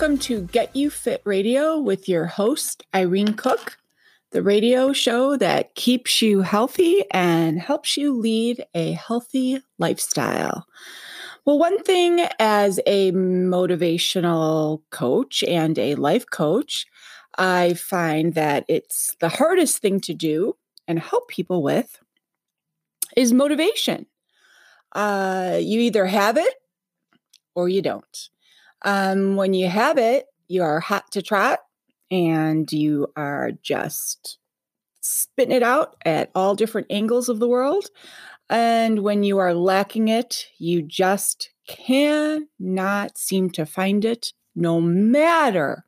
welcome to Get You Fit Radio with your host, Irene Kok, the radio show that keeps you healthy and helps you lead a healthy lifestyle. Well, one thing as a motivational coach and a life coach, I find that it's the hardest thing to do and help people with is motivation. Uh, you either have it or you don't. Um, when you have it, you are hot to trot and you are just spitting it out at all different angles of the world. And when you are lacking it, you just cannot seem to find it, no matter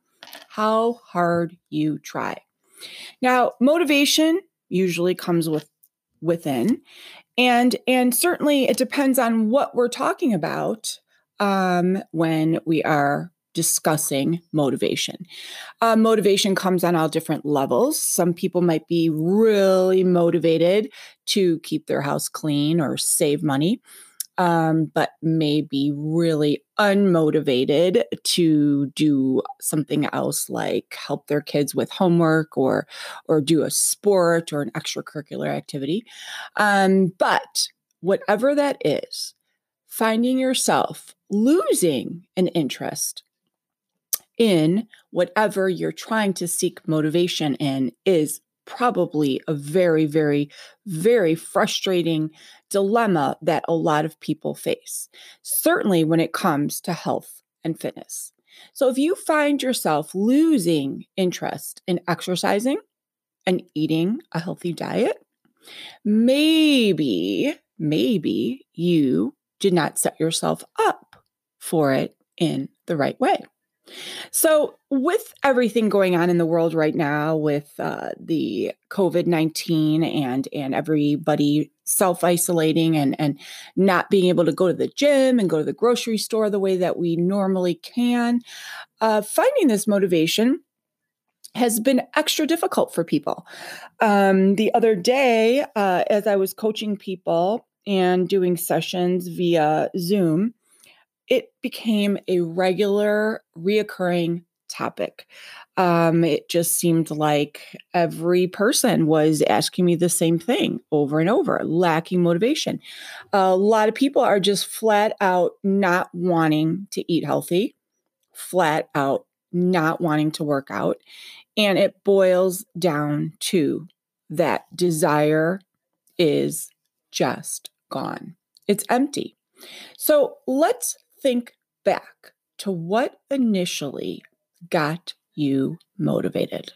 how hard you try. Now, motivation usually comes with within and and certainly it depends on what we're talking about um, when we are discussing motivation. Uh, motivation comes on all different levels. Some people might be really motivated to keep their house clean or save money, um, but may be really unmotivated to do something else like help their kids with homework or or do a sport or an extracurricular activity. Um, but whatever that is, finding yourself losing an interest in whatever you're trying to seek motivation in is probably a very, very, very frustrating dilemma that a lot of people face, certainly when it comes to health and fitness. So if you find yourself losing interest in exercising and eating a healthy diet, maybe, maybe you did not set yourself up for it in the right way. So, with everything going on in the world right now, with uh, the COVID nineteen and and everybody self isolating and and not being able to go to the gym and go to the grocery store the way that we normally can, uh, finding this motivation has been extra difficult for people. Um, the other day, uh, as I was coaching people and doing sessions via Zoom it became a regular, reoccurring topic. Um, it just seemed like every person was asking me the same thing over and over, lacking motivation. A lot of people are just flat out not wanting to eat healthy, flat out not wanting to work out. And it boils down to that desire is just gone, it's empty. So let's think back to what initially got you motivated.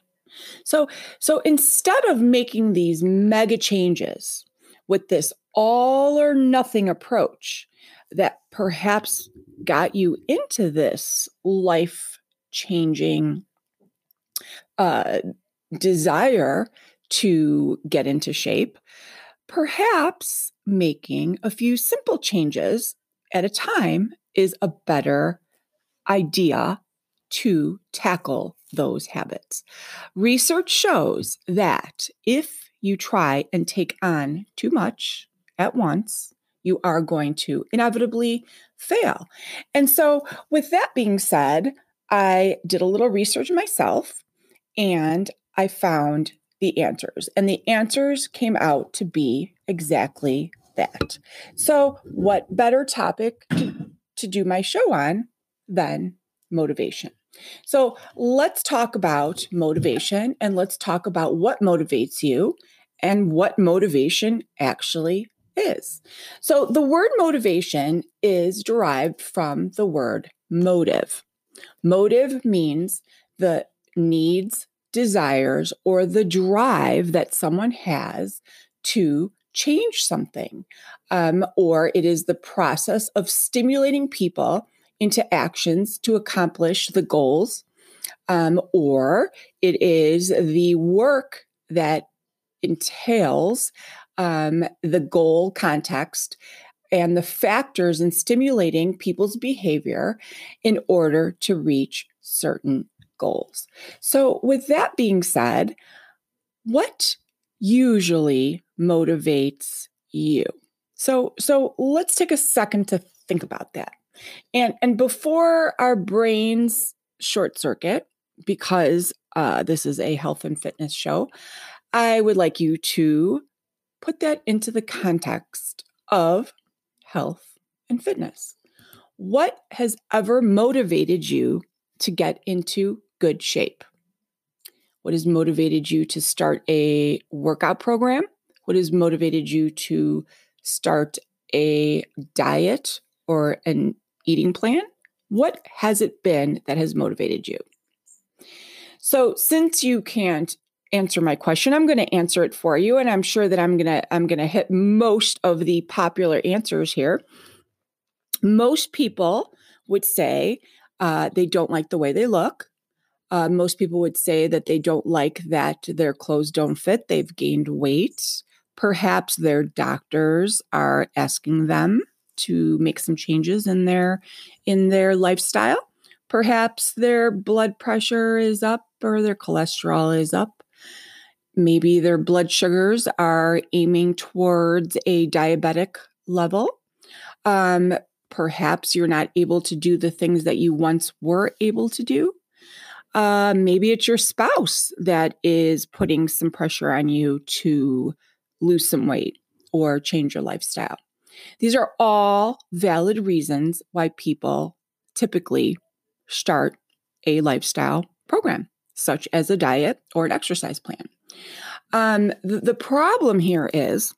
So, so instead of making these mega changes with this all or nothing approach that perhaps got you into this life changing uh, desire to get into shape, perhaps making a few simple changes at a time is a better idea to tackle those habits. Research shows that if you try and take on too much at once, you are going to inevitably fail. And so, with that being said, I did a little research myself and I found the answers. And the answers came out to be exactly that. So, what better topic to do my show on than motivation. So let's talk about motivation and let's talk about what motivates you and what motivation actually is. So the word motivation is derived from the word motive. Motive means the needs, desires, or the drive that someone has to change something. Um, or it is the process of stimulating people into actions to accomplish the goals. Um, or it is the work that entails um, the goal context and the factors in stimulating people's behavior in order to reach certain goals. So, with that being said, what usually motivates you? So, so let's take a second to think about that. And and before our brains short circuit, because uh, this is a health and fitness show, I would like you to put that into the context of health and fitness. What has ever motivated you to get into good shape? What has motivated you to start a workout program? What has motivated you to start a diet or an eating plan? What has it been that has motivated you? So, since you can't answer my question. I'm going to answer it for you and I'm sure that I'm going to I'm going to hit most of the popular answers here. Most people would say uh, they don't like the way they look. Uh, most people would say that they don't like that their clothes don't fit. They've gained weight. Perhaps their doctors are asking them to make some changes in their in their lifestyle. Perhaps their blood pressure is up or their cholesterol is up maybe their blood sugars are aiming towards a diabetic level. Um, perhaps you're not able to do the things that you once were able to do. Uh, maybe it's your spouse that is putting some pressure on you to lose some weight or change your lifestyle. These are all valid reasons why people typically start a lifestyle program, such as a diet or an exercise plan. Um, the, the problem here is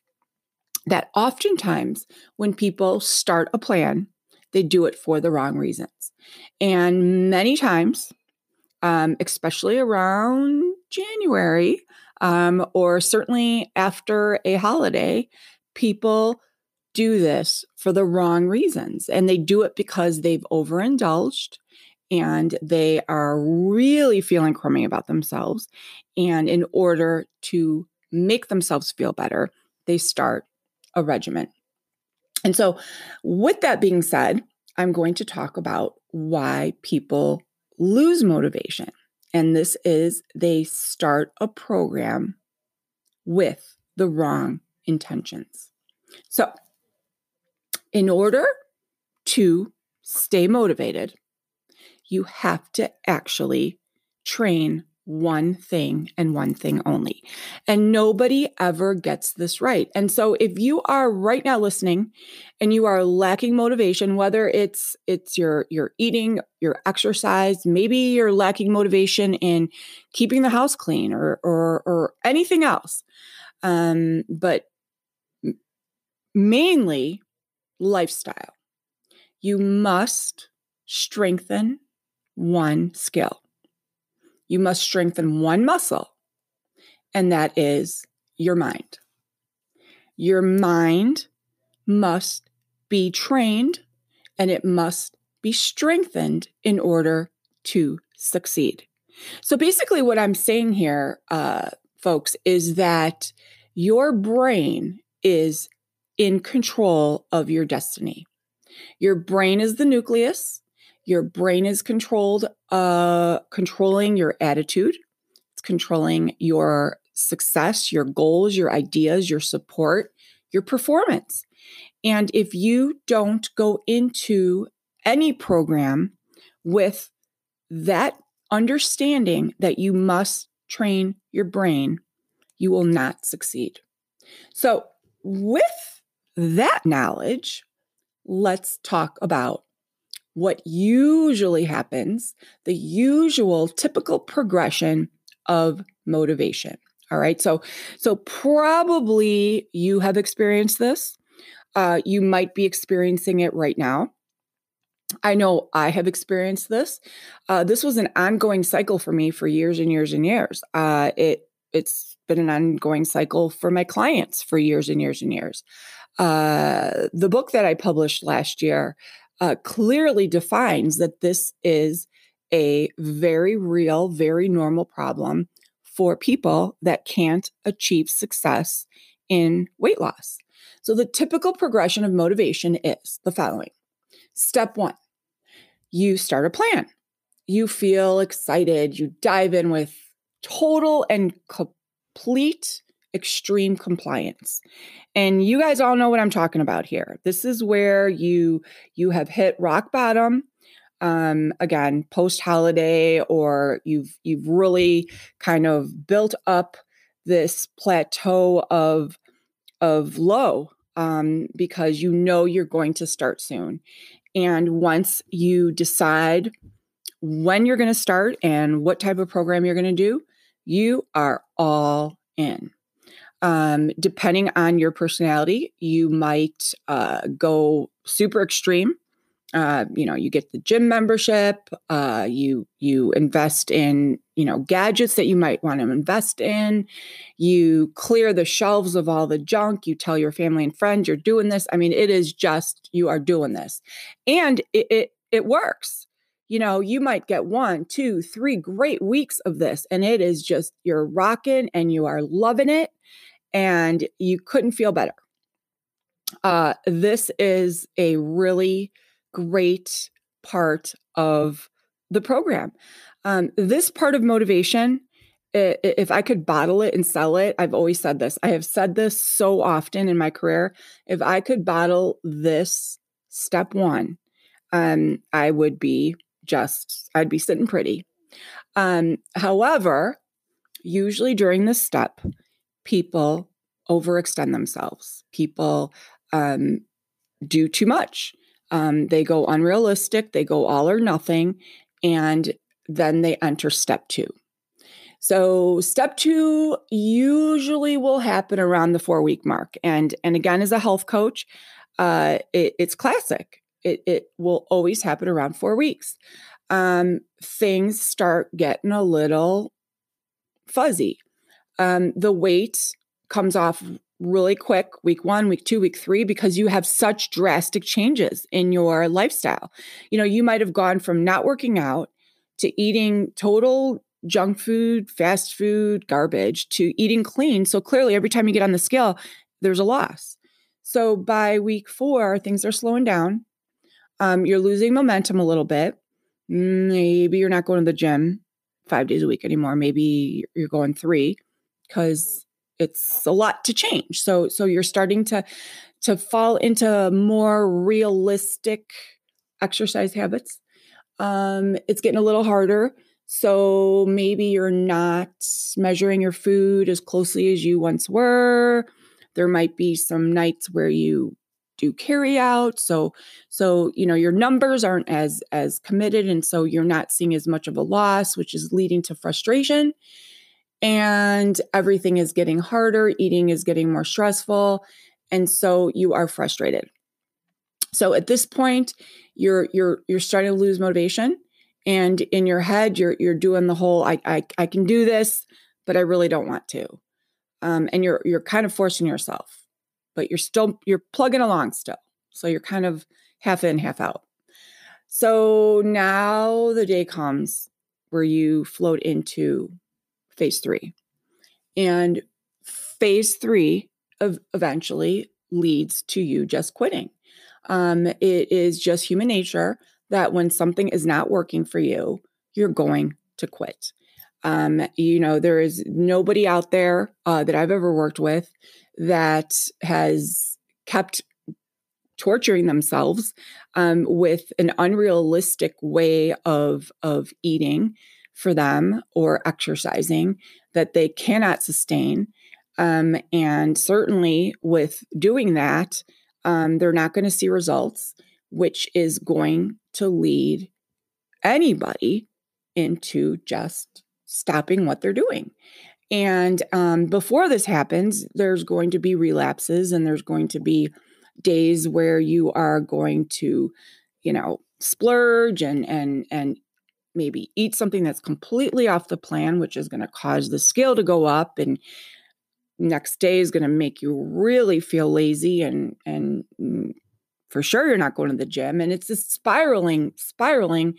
that oftentimes when people start a plan, they do it for the wrong reasons. And many times, um, especially around January um, or certainly after a holiday, people do this for the wrong reasons. And they do it because they've overindulged and they are really feeling crummy about themselves. And in order to make themselves feel better, they start a regimen. And so, with that being said, I'm going to talk about why people lose motivation. And this is they start a program with the wrong intentions. So, in order to stay motivated, you have to actually train one thing and one thing only. And nobody ever gets this right. And so if you are right now listening and you are lacking motivation, whether it's it's your your eating, your exercise, maybe you're lacking motivation in keeping the house clean or or or anything else. Um, but mainly lifestyle. You must strengthen one skill. You must strengthen one muscle, and that is your mind. Your mind must be trained and it must be strengthened in order to succeed. So, basically, what I'm saying here, uh, folks, is that your brain is in control of your destiny. Your brain is the nucleus, your brain is controlled, uh, controlling your attitude. It's controlling your success, your goals, your ideas, your support, your performance. And if you don't go into any program with that understanding that you must train your brain, you will not succeed. So, with that knowledge, let's talk about what usually happens, the usual typical progression of motivation. All right. So, so probably you have experienced this. Uh, you might be experiencing it right now. I know I have experienced this. Uh, this was an ongoing cycle for me for years and years and years. Uh, it it's been an ongoing cycle for my clients for years and years and years. Uh, the book that I published last year uh, clearly defines that this is a very real, very normal problem for people that can't achieve success in weight loss. So, the typical progression of motivation is the following Step one, you start a plan. You feel excited, you dive in with total and complete extreme compliance. And you guys all know what I'm talking about here. This is where you you have hit rock bottom um, again post holiday or you've you've really kind of built up this plateau of of low um, because you know you're going to start soon and once you decide when you're going to start and what type of program you're going to do you are all in um, depending on your personality you might uh, go super extreme. Uh, you know you get the gym membership uh, you you invest in you know gadgets that you might want to invest in. You clear the shelves of all the junk you tell your family and friends you're doing this. I mean it is just you are doing this. And it it, it works. You know you might get one two three great weeks of this and it is just you're rocking and you are loving it and you couldn't feel better uh, this is a really great part of the program. Um, this part of motivation, if I could bottle it and sell it, I've always said this. I have said this so often in my career. If I could bottle this step one, um, I would be just, I'd be sitting pretty. Um, however, usually during this step, people overextend themselves. People um, do too much. Um, they go unrealistic, they go all or nothing, and then they enter step two. So step two usually will happen around the four week mark. And, and again, as a health coach, uh, it, it's classic. It, it will always happen around four weeks. Um, things start getting a little fuzzy. Um, the weight comes off really quick week one week two week three because you have such drastic changes in your lifestyle. You know you might have gone from not working out to eating total junk food fast food garbage to eating clean. So clearly every time you get on the scale there's a loss. So by week four things are slowing down. Um, you're losing momentum a little bit. Maybe you're not going to the gym five days a week anymore. Maybe you're going three because it's a lot to change. So so you're starting to to fall into more realistic exercise habits. Um, it's getting a little harder. So maybe you're not measuring your food as closely as you once were. There might be some nights where you do carry out. So so you know your numbers aren't as as committed and so you're not seeing as much of a loss, which is leading to frustration and everything is getting harder, eating is getting more stressful, and so you are frustrated. So at this point, you're you're you're starting to lose motivation, and in your head, you're you're doing the whole I I, I can do this, but I really don't want to, um, and you're you're kind of forcing yourself, but you're still you're plugging along still. So you're kind of half in, half out. So now the day comes where you float into phase three. And phase three of eventually leads to you just quitting. Um, it is just human nature that when something is not working for you, you're going to quit. Um, you know, there is nobody out there uh, that I've ever worked with that has kept torturing themselves um, with an unrealistic way of of eating for them or exercising that they cannot sustain. Um, and certainly with doing that, um, they're not going to see results, which is going to lead anybody into just stopping what they're doing. And um, before this happens, there's going to be relapses and there's going to be days where you are going to, you know, splurge and and and maybe eat something that's completely off the plan, which is going to cause the scale to go up and next day is going to make you really feel lazy and and mm, for sure you're not going to the gym and it's a spiraling spiraling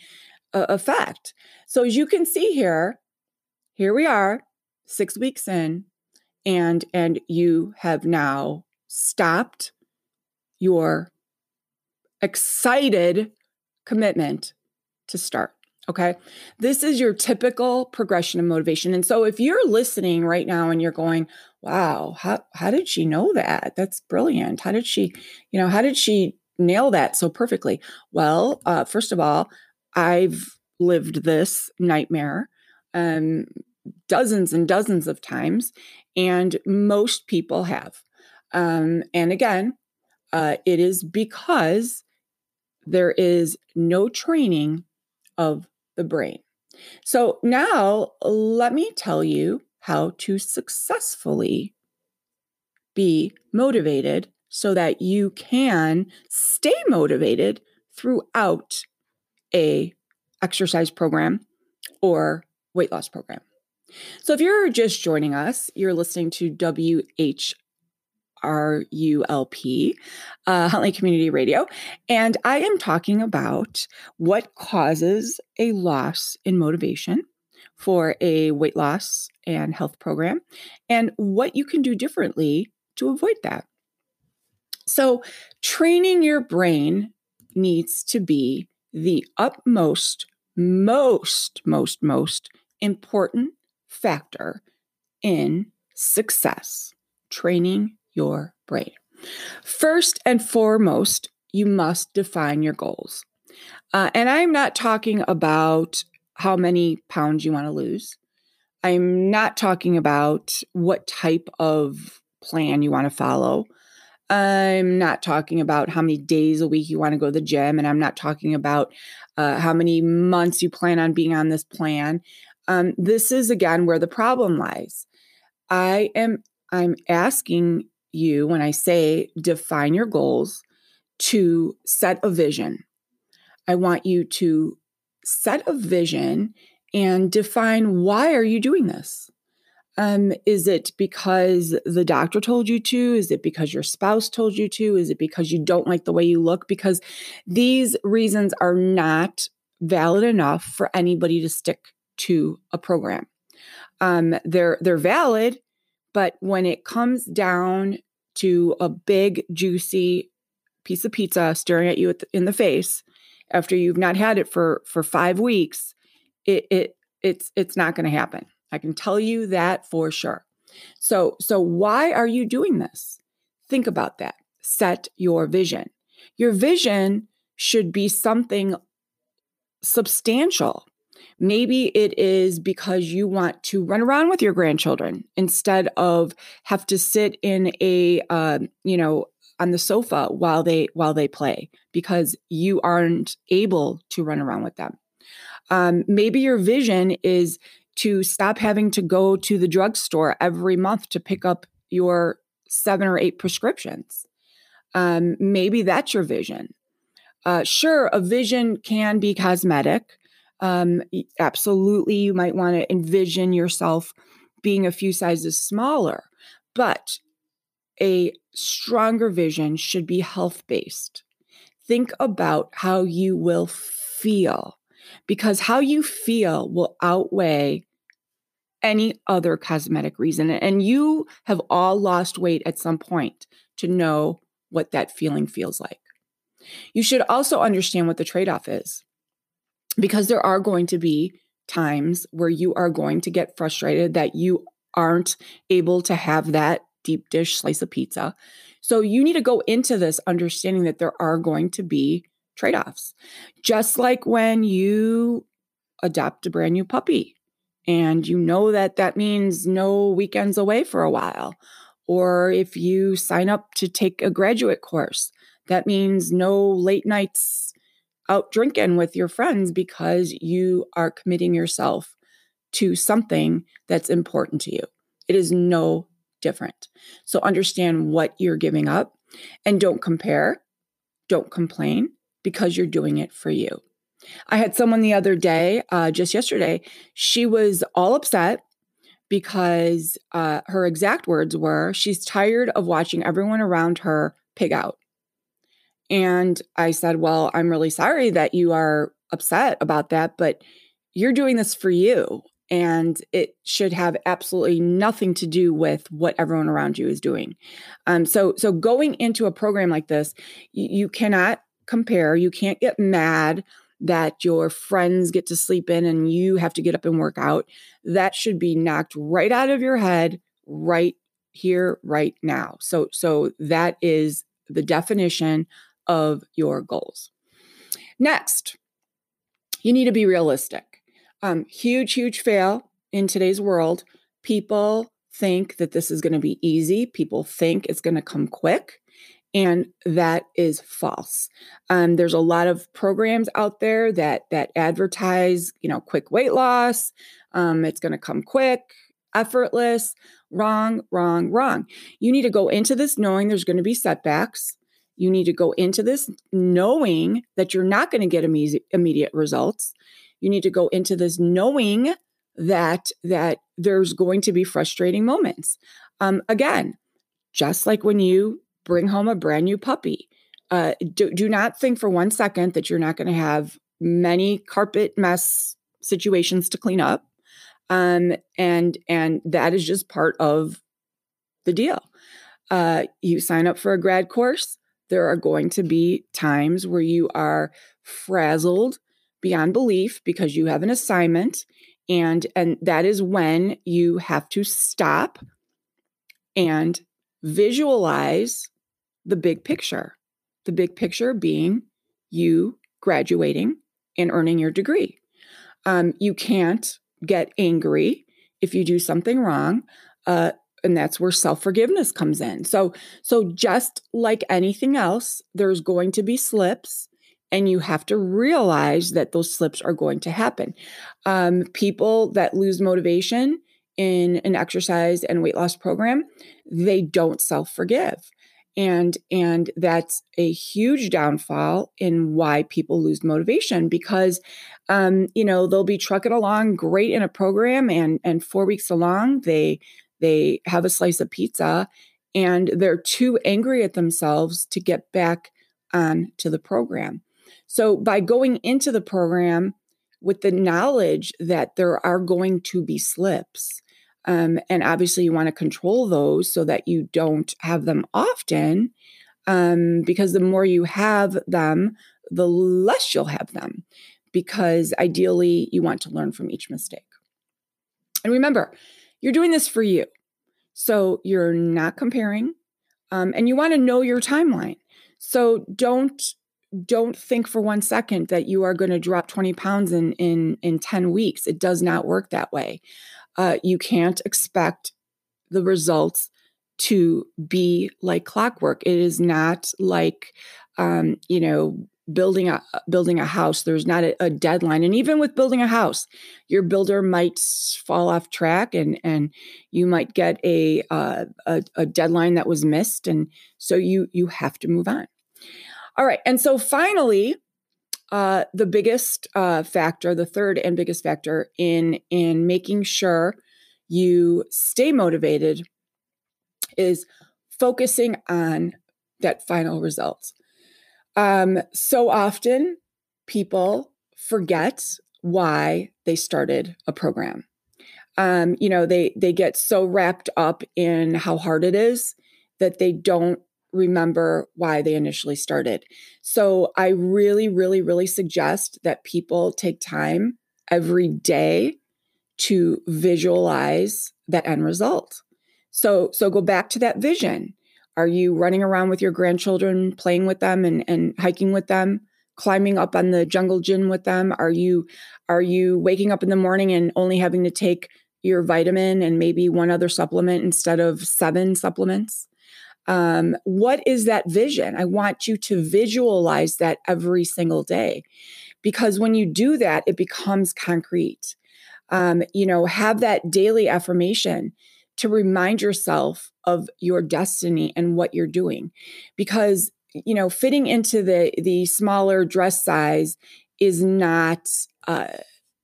uh, effect. So as you can see here here we are 6 weeks in and and you have now stopped your excited commitment to start Okay. This is your typical progression of motivation. And so if you're listening right now and you're going, wow, how, how did she know that? That's brilliant. How did she, you know, how did she nail that so perfectly? Well, uh, first of all, I've lived this nightmare um, dozens and dozens of times, and most people have. Um, and again, uh, it is because there is no training of the brain. So now let me tell you how to successfully be motivated so that you can stay motivated throughout a exercise program or weight loss program. So if you're just joining us, you're listening to WH RULP, uh, Huntley Community Radio. And I am talking about what causes a loss in motivation for a weight loss and health program and what you can do differently to avoid that. So, training your brain needs to be the utmost, most, most, most important factor in success. Training your brain. First and foremost, you must define your goals. Uh, and I'm not talking about how many pounds you want to lose. I'm not talking about what type of plan you want to follow. I'm not talking about how many days a week you want to go to the gym. And I'm not talking about uh, how many months you plan on being on this plan. Um, this is again where the problem lies. I am I'm asking you when I say define your goals to set a vision. I want you to set a vision and define why are you doing this? Um, is it because the doctor told you to? Is it because your spouse told you to? Is it because you don't like the way you look? Because these reasons are not valid enough for anybody to stick to a program. Um, they're they're valid but when it comes down to a big, juicy piece of pizza staring at you in the face after you've not had it for for five weeks, it, it it's it's not going to happen. I can tell you that for sure. So so why are you doing this? Think about that. Set your vision. Your vision should be something substantial. Maybe it is because you want to run around with your grandchildren instead of have to sit in a, uh, you know, on the sofa while they while they play because you aren't able to run around with them. Um, maybe your vision is to stop having to go to the drugstore every month to pick up your seven or eight prescriptions. Um, maybe that's your vision. Uh, sure, a vision can be cosmetic um, absolutely you might want to envision yourself being a few sizes smaller but a stronger vision should be health based think about how you will feel because how you feel will outweigh any other cosmetic reason and you have all lost weight at some point to know what that feeling feels like. You should also understand what the trade off is because there are going to be times where you are going to get frustrated that you aren't able to have that deep dish slice of pizza. So you need to go into this understanding that there are going to be trade offs. Just like when you adopt a brand new puppy and you know that that means no weekends away for a while. Or if you sign up to take a graduate course, that means no late nights out drinking with your friends because you are committing yourself to something that's important to you. It is no different. So understand what you're giving up And don't compare, don't complain because you're doing it for you. I had someone the other day, uh, just yesterday, she was all upset because uh, her exact words were she's tired of watching everyone around her pig out. And I said, Well, I'm really sorry that you are upset about that, but you're doing this for you. And it should have absolutely nothing to do with what everyone around you is doing. Um, so, so going into a program like this, you, you cannot compare. You can't get mad that your friends get to sleep in and you have to get up and work out. That should be knocked right out of your head right here right now. So so that is the definition of your goals. Next, you need to be realistic. Um, huge, huge fail in today's world. People think that this is going to be easy. People think it's going to come quick and that is false. Um, there's a lot of programs out there that that advertise, you know, quick weight loss. Um, it's going to come quick, effortless. Wrong, wrong, wrong. You need to go into this knowing there's going to be setbacks. You need to go into this knowing that you're not going to get immediate, results. You need to go into this knowing that that there's going to be frustrating moments. Um, again, just like when you bring home a brand new puppy. Uh, do, do not think for one second that you're not going to have many carpet mess situations to clean up. Um, and and that is just part of the deal. Uh, you sign up for a grad course. There are going to be times where you are frazzled beyond belief because you have an assignment, and and that is when you have to stop and visualize the big picture. The big picture being you graduating and earning your degree. Um, you can't get angry if you do something wrong. Uh, and that's where self-forgiveness comes in. So so just like anything else, there's going to be slips and you have to realize that those slips are going to happen. Um, people that lose motivation in an exercise and weight loss program, they don't self-forgive and and that's a huge downfall in why people lose motivation because um, you know they'll be trucking along great in a program and and four weeks along they they have a slice of pizza and they're too angry at themselves to get back on to the program so by going into the program with the knowledge that there are going to be slips um, and obviously, you want to control those so that you don't have them often, um, because the more you have them, the less you'll have them, because ideally, you want to learn from each mistake. And remember, you're doing this for you. So you're not comparing, um, and you want to know your timeline. So don't don't think for one second that you are going to drop 20 pounds in in in 10 weeks it does not work that way uh, you can't expect the results to be like clockwork. It is not like, um, you know, building a building a house there's not a, a, deadline. And even with building a house your builder might fall off track and and you might get a, uh, a a deadline that was missed. And so you you have to move on. All right. And so finally uh, the biggest uh, factor, the third and biggest factor in in making sure you stay motivated is focusing on that final result. Um, so often, people forget why they started a program. Um, you know, they they get so wrapped up in how hard it is that they don't remember why they initially started. So I really, really, really suggest that people take time every day to visualize that end result. So so go back to that vision. Are you running around with your grandchildren, playing with them and, and hiking with them, climbing up on the jungle gym with them? Are you are you waking up in the morning and only having to take your vitamin and maybe one other supplement instead of seven supplements? Um, what is that vision? I want you to visualize that every single day because when you do that, it becomes concrete. Um, you know, have that daily affirmation to remind yourself of your destiny and what you're doing. Because you know fitting into the the smaller dress size is not uh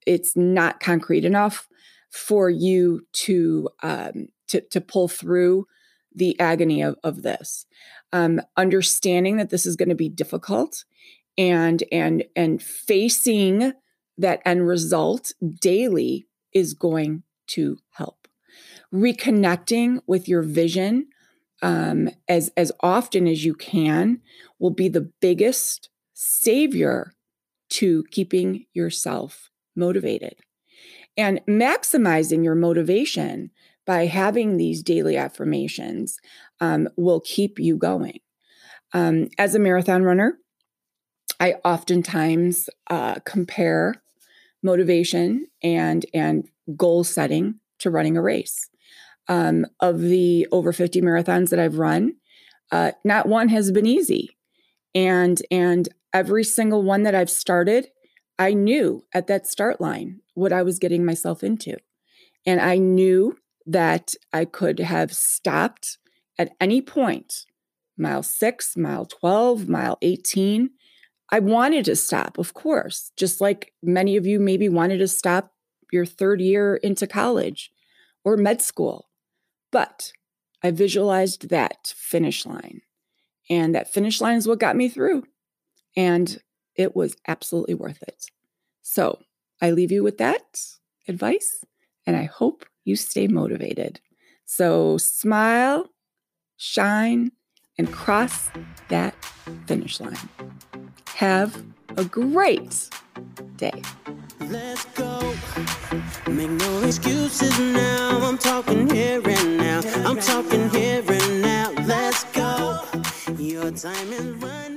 it's not concrete enough for you to um to to pull through the agony of, of this. Um understanding that this is going to be difficult and and and facing that end result daily is going to help reconnecting with your vision um, as as often as you can will be the biggest savior to keeping yourself motivated. And maximizing your motivation by having these daily affirmations um, will keep you going. Um, as a marathon runner i oftentimes uh, compare motivation and and goal setting to running a race um, of the over 50 marathons that I've run, uh, not one has been easy. And and every single one that I've started, I knew at that start line what I was getting myself into. And I knew that I could have stopped at any point, mile six, mile 12, mile 18. I wanted to stop, of course, just like many of you maybe wanted to stop your third year into college or med school. But I visualized that finish line. And that finish line is what got me through. And it was absolutely worth it. So I leave you with that advice, and I hope you stay motivated. So smile, shine, and cross that finish line. Have a great day. Let's go. Make no excuses now. I'm talking here and now. I'm talking here and now. Let's go. Your time is running.